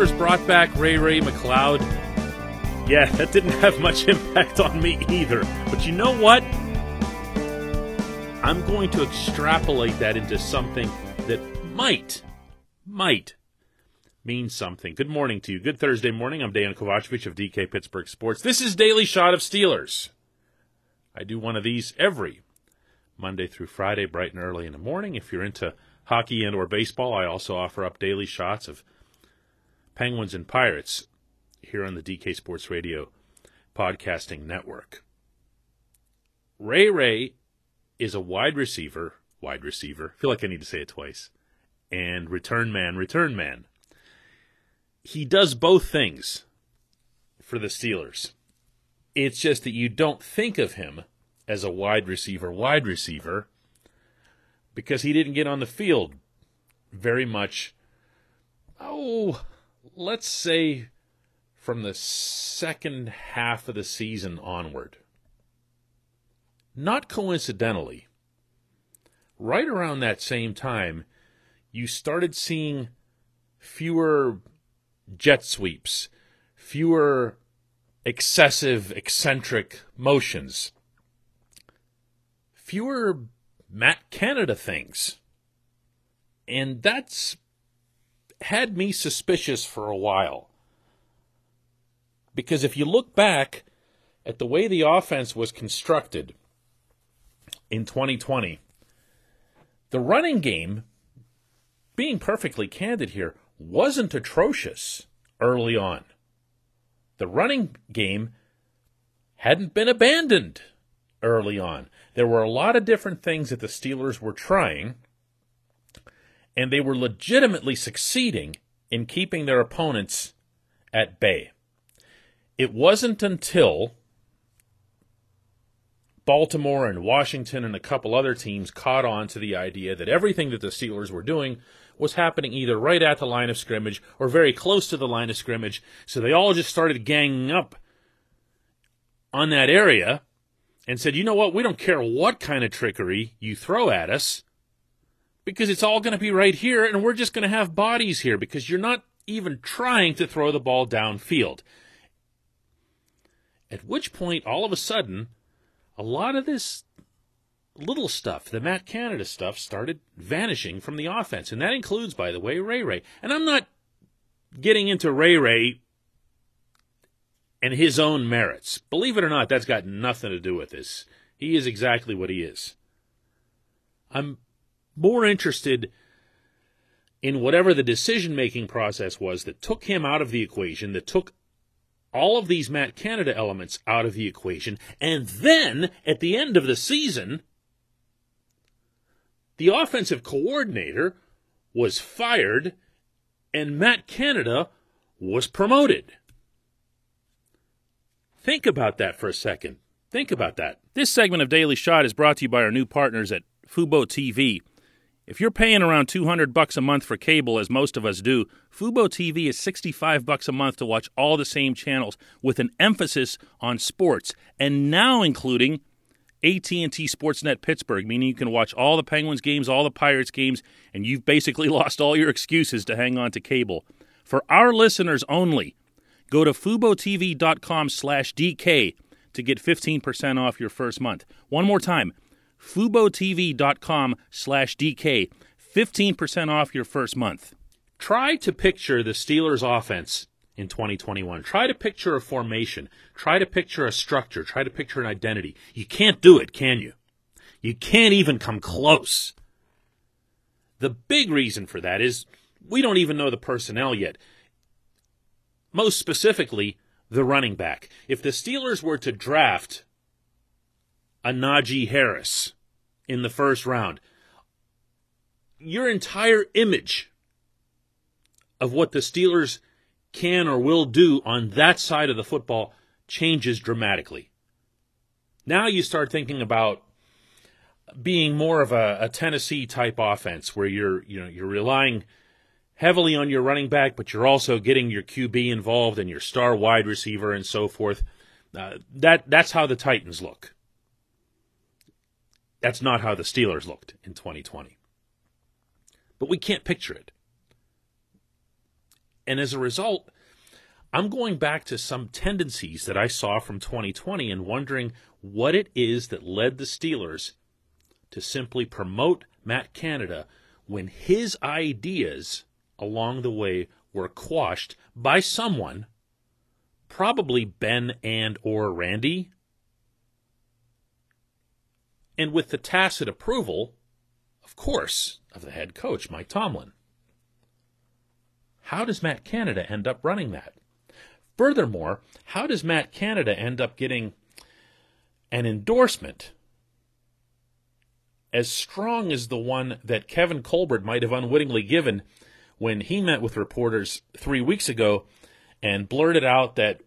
Brought back Ray Ray McCloud? Yeah, that didn't have much impact on me either. But you know what? I'm going to extrapolate that into something that might, might mean something. Good morning to you. Good Thursday morning. I'm Dan Kovacevic of DK Pittsburgh Sports. This is Daily Shot of Steelers. I do one of these every Monday through Friday, bright and early in the morning. If you're into hockey and or baseball, I also offer up daily shots of Penguins and Pirates here on the DK Sports Radio podcasting network. Ray Ray is a wide receiver, wide receiver. I feel like I need to say it twice. And return man, return man. He does both things for the Steelers. It's just that you don't think of him as a wide receiver, wide receiver, because he didn't get on the field very much. Oh, let's say from the second half of the season onward. Not coincidentally, right around that same time, you started seeing fewer jet sweeps, fewer excessive, eccentric motions, fewer Matt Canada things. And that's had me suspicious for a while. Because if you look back at the way the offense was constructed in 2020, the running game, being perfectly candid here, wasn't atrocious early on. The running game hadn't been abandoned early on. There were a lot of different things that the Steelers were trying, and they were legitimately succeeding in keeping their opponents at bay. It wasn't until Baltimore and Washington and a couple other teams caught on to the idea that everything that the Steelers were doing was happening either right at the line of scrimmage or very close to the line of scrimmage. So they all just started ganging up on that area and said, you know what, we don't care what kind of trickery you throw at us because it's all going to be right here and we're just going to have bodies here because you're not even trying to throw the ball downfield. At which point, all of a sudden, a lot of this little stuff, the Matt Canada stuff, started vanishing from the offense. And that includes, by the way, Ray Ray. And I'm not getting into Ray Ray and his own merits. Believe it or not, that's got nothing to do with this. He is exactly what he is. I'm more interested in whatever the decision making process was that took him out of the equation, that took all of these Matt Canada elements out of the equation, and then at the end of the season, the offensive coordinator was fired and Matt Canada was promoted. Think about that for a second. Think about that. This segment of Daily Shot is brought to you by our new partners at Fubo TV. If you're paying around 200 bucks a month for cable as most of us do, Fubo TV is 65 bucks a month to watch all the same channels with an emphasis on sports and now including AT&T Sportsnet Pittsburgh, meaning you can watch all the Penguins games, all the Pirates games, and you've basically lost all your excuses to hang on to cable. For our listeners only, go to FuboTV.com slash DK to get 15% off your first month. One more time, FuboTV.com slash DK, 15% off your first month. Try to picture the Steelers' offense in 2021. Try to picture a formation. Try to picture a structure. Try to picture an identity. You can't do it, can you? You can't even come close. The big reason for that is we don't even know the personnel yet. Most specifically, the running back. If the Steelers were to draft a Najee Harris in the first round, your entire image of what the Steelers can or will do on that side of the football changes dramatically. Now you start thinking about being more of a, a, Tennessee type offense where you're you know you're relying heavily on your running back, but you're also getting your QB involved and your star wide receiver and so forth. Uh, that that's how the Titans look. That's not how the Steelers looked in 2020. But we can't picture it. And as a result, I'm going back to some tendencies that I saw from 2020 and wondering what it is that led the Steelers to simply promote Matt Canada when his ideas along the way were quashed by someone, probably Ben and or Randy, and with the tacit approval, of course, of the head coach, Mike Tomlin. How does Matt Canada end up running that? Furthermore, how does Matt Canada end up getting an endorsement as strong as the one that Kevin Colbert might have unwittingly given when he met with reporters three weeks ago and blurted out that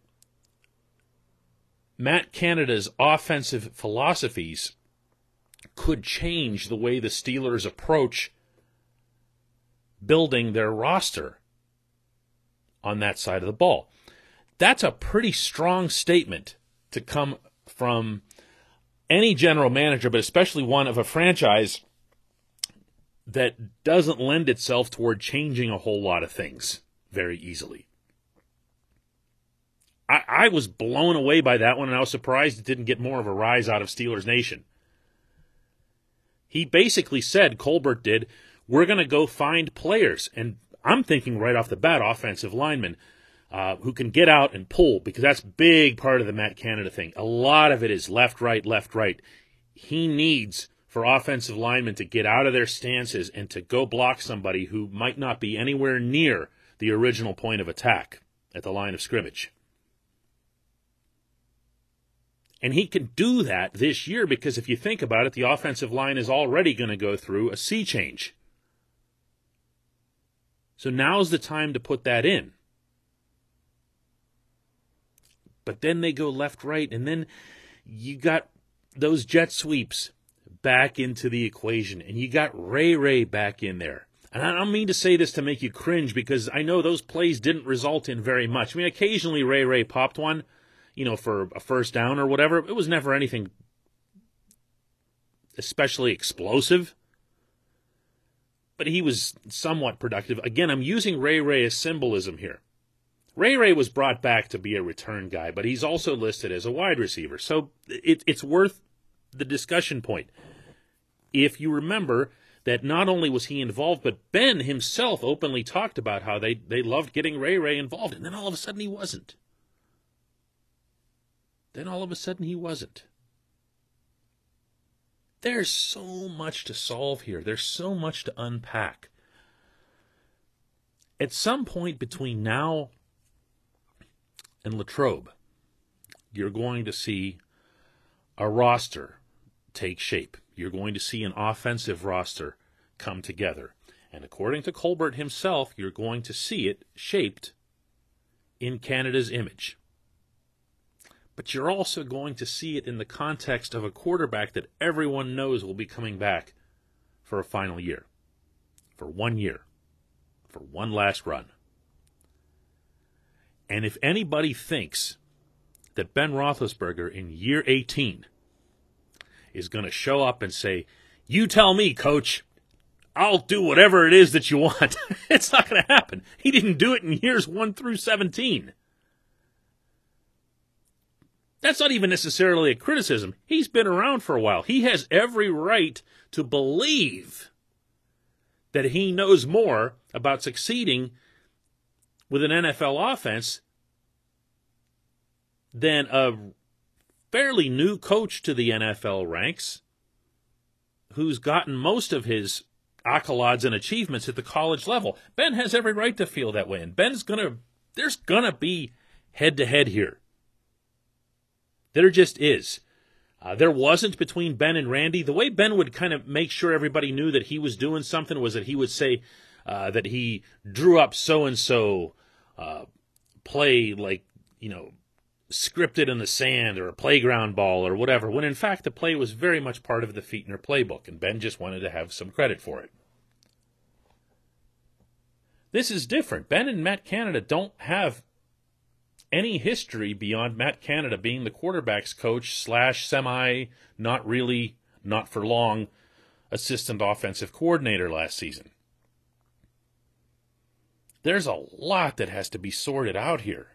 Matt Canada's offensive philosophies could change the way the Steelers approach building their roster on that side of the ball. That's a pretty strong statement to come from any general manager, but especially one of a franchise that doesn't lend itself toward changing a whole lot of things very easily. I, I, was blown away by that one, and I was surprised it didn't get more of a rise out of Steelers Nation. He basically said, Colbert did, we're going to go find players. And I'm thinking right off the bat, offensive linemen uh, who can get out and pull, because that's big part of the Matt Canada thing. A lot of it is left, right, left, right. He needs for offensive linemen to get out of their stances and to go block somebody who might not be anywhere near the original point of attack at the line of scrimmage. And he can do that this year because if you think about it, the offensive line is already going to go through a sea change. So now's the time to put that in. But then they go left, right, and then you got those jet sweeps back into the equation, and you got Ray Ray back in there. And I don't mean to say this to make you cringe because I know those plays didn't result in very much. I mean, occasionally Ray Ray popped one, you know, for a first down or whatever. It was never anything especially explosive. But he was somewhat productive. Again, I'm using Ray Ray as symbolism here. Ray Ray was brought back to be a return guy, but he's also listed as a wide receiver. So it, it's worth the discussion point if you remember that not only was he involved, but Ben himself openly talked about how they, they loved getting Ray Ray involved, and then all of a sudden he wasn't. Then all of a sudden he wasn't. There's so much to solve here. There's so much to unpack. At some point between now and Latrobe, you're going to see a roster take shape you're going to see an offensive roster come together. And according to Colbert himself, you're going to see it shaped in Canada's image. But you're also going to see it in the context of a quarterback that everyone knows will be coming back for a final year, for one year, for one last run. And if anybody thinks that Ben Roethlisberger in year 18 is going to show up and say, You tell me, coach. I'll do whatever it is that you want. it's not going to happen. He didn't do it in years 1 through 17. That's not even necessarily a criticism. He's been around for a while. He has every right to believe that he knows more about succeeding with an NFL offense than a fairly new coach to the NFL ranks who's gotten most of his accolades and achievements at the college level. Ben has every right to feel that way, and Ben's gonna, there's gonna be head to head here. There just is. Uh, there wasn't between Ben and Randy. The way Ben would kind of make sure everybody knew that he was doing something was that he would say uh, that he drew up so and so play like, you know, scripted in the sand or a playground ball or whatever, when in fact the play was very much part of the Fichtner playbook, and Ben just wanted to have some credit for it. This is different. Ben and Matt Canada don't have any history beyond Matt Canada being the quarterback's coach slash semi, not really, not for long, assistant offensive coordinator last season. There's a lot that has to be sorted out here.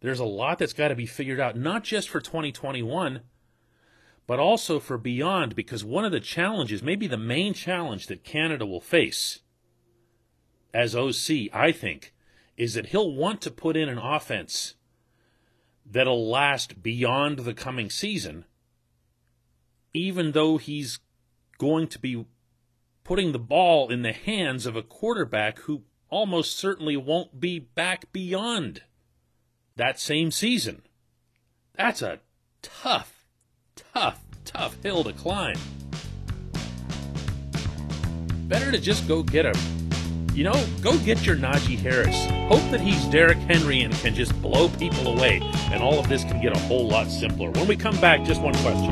There's a lot that's got to be figured out, not just for 2021, but also for beyond, because one of the challenges, maybe the main challenge that Canada will face as OC, I think, is that he'll want to put in an offense that'll last beyond the coming season, even though he's going to be putting the ball in the hands of a quarterback who almost certainly won't be back beyond that same season. That's a tough, tough, tough hill to climb. Better to just go get a, you know, go get your Najee Harris. Hope that he's Derrick Henry and can just blow people away, and all of this can get a whole lot simpler. When we come back, just one question.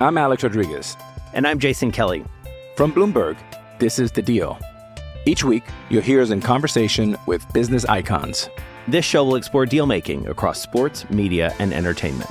I'm Alex Rodriguez. And I'm Jason Kelly. From Bloomberg, this is The Deal. Each week, you'll hear us in conversation with business icons. This show will explore deal making across sports, media, and entertainment.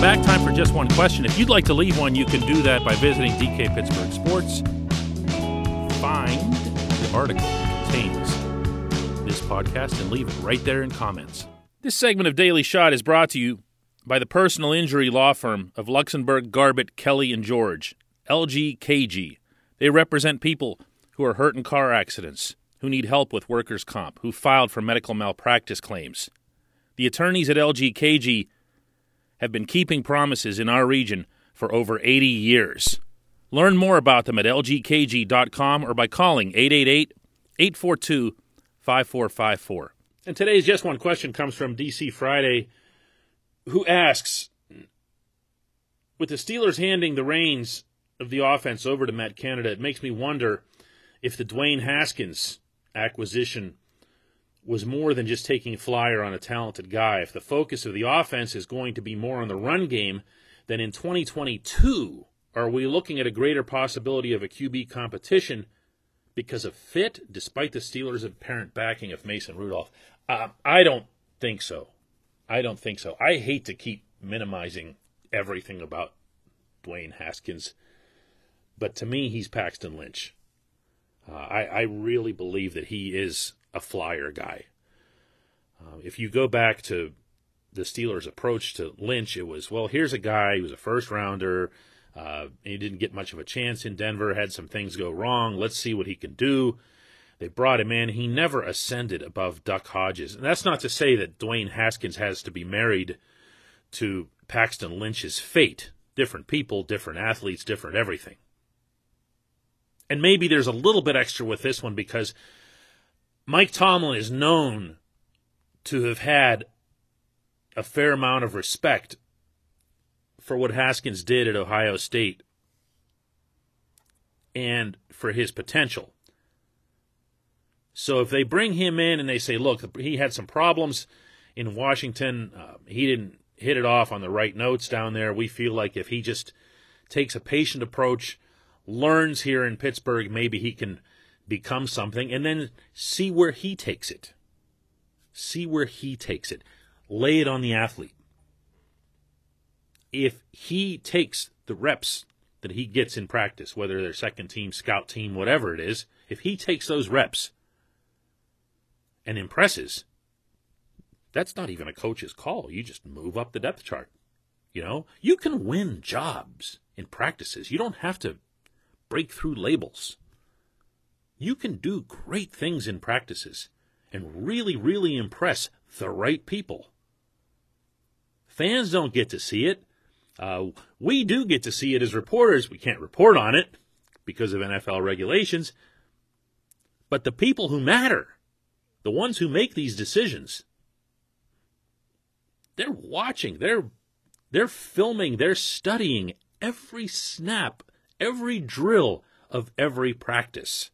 Welcome back. Time for just one question. If you'd like to leave one, you can do that by visiting DK Pittsburgh Sports. Find the article contains this podcast and leave it right there in comments. This segment of Daily Shot is brought to you by the personal injury law firm of Luxenberg, Garbett, Kelly, and George, LGKG. They represent people who are hurt in car accidents, who need help with workers' comp, who filed for medical malpractice claims. The attorneys at LGKG have been keeping promises in our region for over 80 years. Learn more about them at lgkg.com or by calling 888 842 5454. And today's Just One Question comes from DC Friday, who asks With the Steelers handing the reins of the offense over to Matt Canada, it makes me wonder if the Dwayne Haskins acquisition was more than just taking a flyer on a talented guy. If the focus of the offense is going to be more on the run game, then in 2022, are we looking at a greater possibility of a QB competition because of fit, despite the Steelers' apparent backing of Mason Rudolph? Uh, I don't think so. I don't think so. I hate to keep minimizing everything about Dwayne Haskins, but to me, he's Paxton Lynch. Uh, I, I really believe that he is a flyer guy. Uh, if you go back to the Steelers' approach to Lynch, it was, well, here's a guy, he was a first rounder. Uh, he didn't get much of a chance in Denver, had some things go wrong. Let's see what he can do. They brought him in. He never ascended above Duck Hodges. And that's not to say that Dwayne Haskins has to be married to Paxton Lynch's fate. Different people, different athletes, different everything. And maybe there's a little bit extra with this one because Mike Tomlin is known to have had a fair amount of respect for what Haskins did at Ohio State and for his potential. So if they bring him in and they say, look, he had some problems in Washington, uh, he didn't hit it off on the right notes down there. We feel like if he just takes a patient approach, learns here in Pittsburgh, maybe he can become something, and then see where he takes it. See where he takes it. Lay it on the athlete. If he takes the reps that he gets in practice, whether they're second team, scout team, whatever it is, if he takes those reps and impresses, that's not even a coach's call. You just move up the depth chart. You know, you can win jobs in practices. You don't have to break through labels. You can do great things in practices and really, really impress the right people. Fans don't get to see it. Uh, we do get to see it as reporters. We can't report on it because of NFL regulations. But the people who matter, the ones who make these decisions, they're watching, they're they're filming, they're studying every snap, every drill of every practice.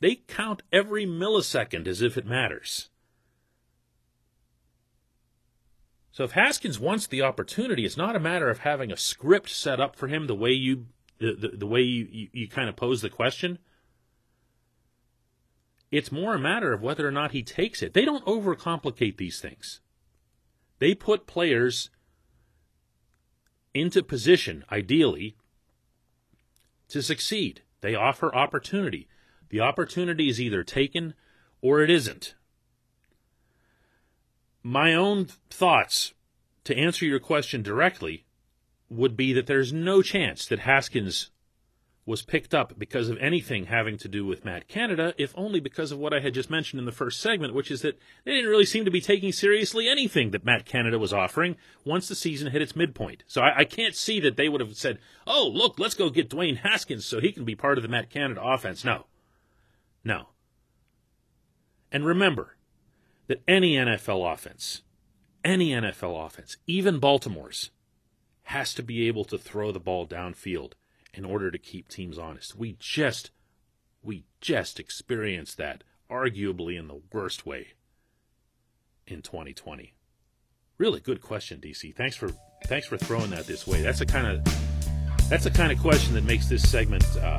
They count every millisecond as if it matters. So if Haskins wants the opportunity, it's not a matter of having a script set up for him the way you the, the, the way you, you, you kind of pose the question. It's more a matter of whether or not he takes it. They don't overcomplicate these things. They put players into position, ideally, to succeed. They offer opportunity. The opportunity is either taken or it isn't. My own thoughts, to answer your question directly, would be that there's no chance that Haskins was picked up because of anything having to do with Matt Canada, if only because of what I had just mentioned in the first segment, which is that they didn't really seem to be taking seriously anything that Matt Canada was offering once the season hit its midpoint. So I, I can't see that they would have said, oh, look, let's go get Dwayne Haskins so he can be part of the Matt Canada offense. No. No. And remember that any NFL offense, any NFL offense, even Baltimore's, has to be able to throw the ball downfield in order to keep teams honest. We just we just experienced that arguably in the worst way in 2020. Really good question, DC. Thanks for thanks for throwing that this way. That's the kind of that's the kind of question that makes this segment uh,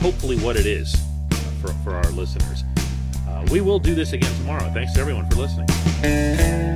hopefully what it is for, for our listeners. Uh, we will do this again tomorrow. Thanks to everyone for listening.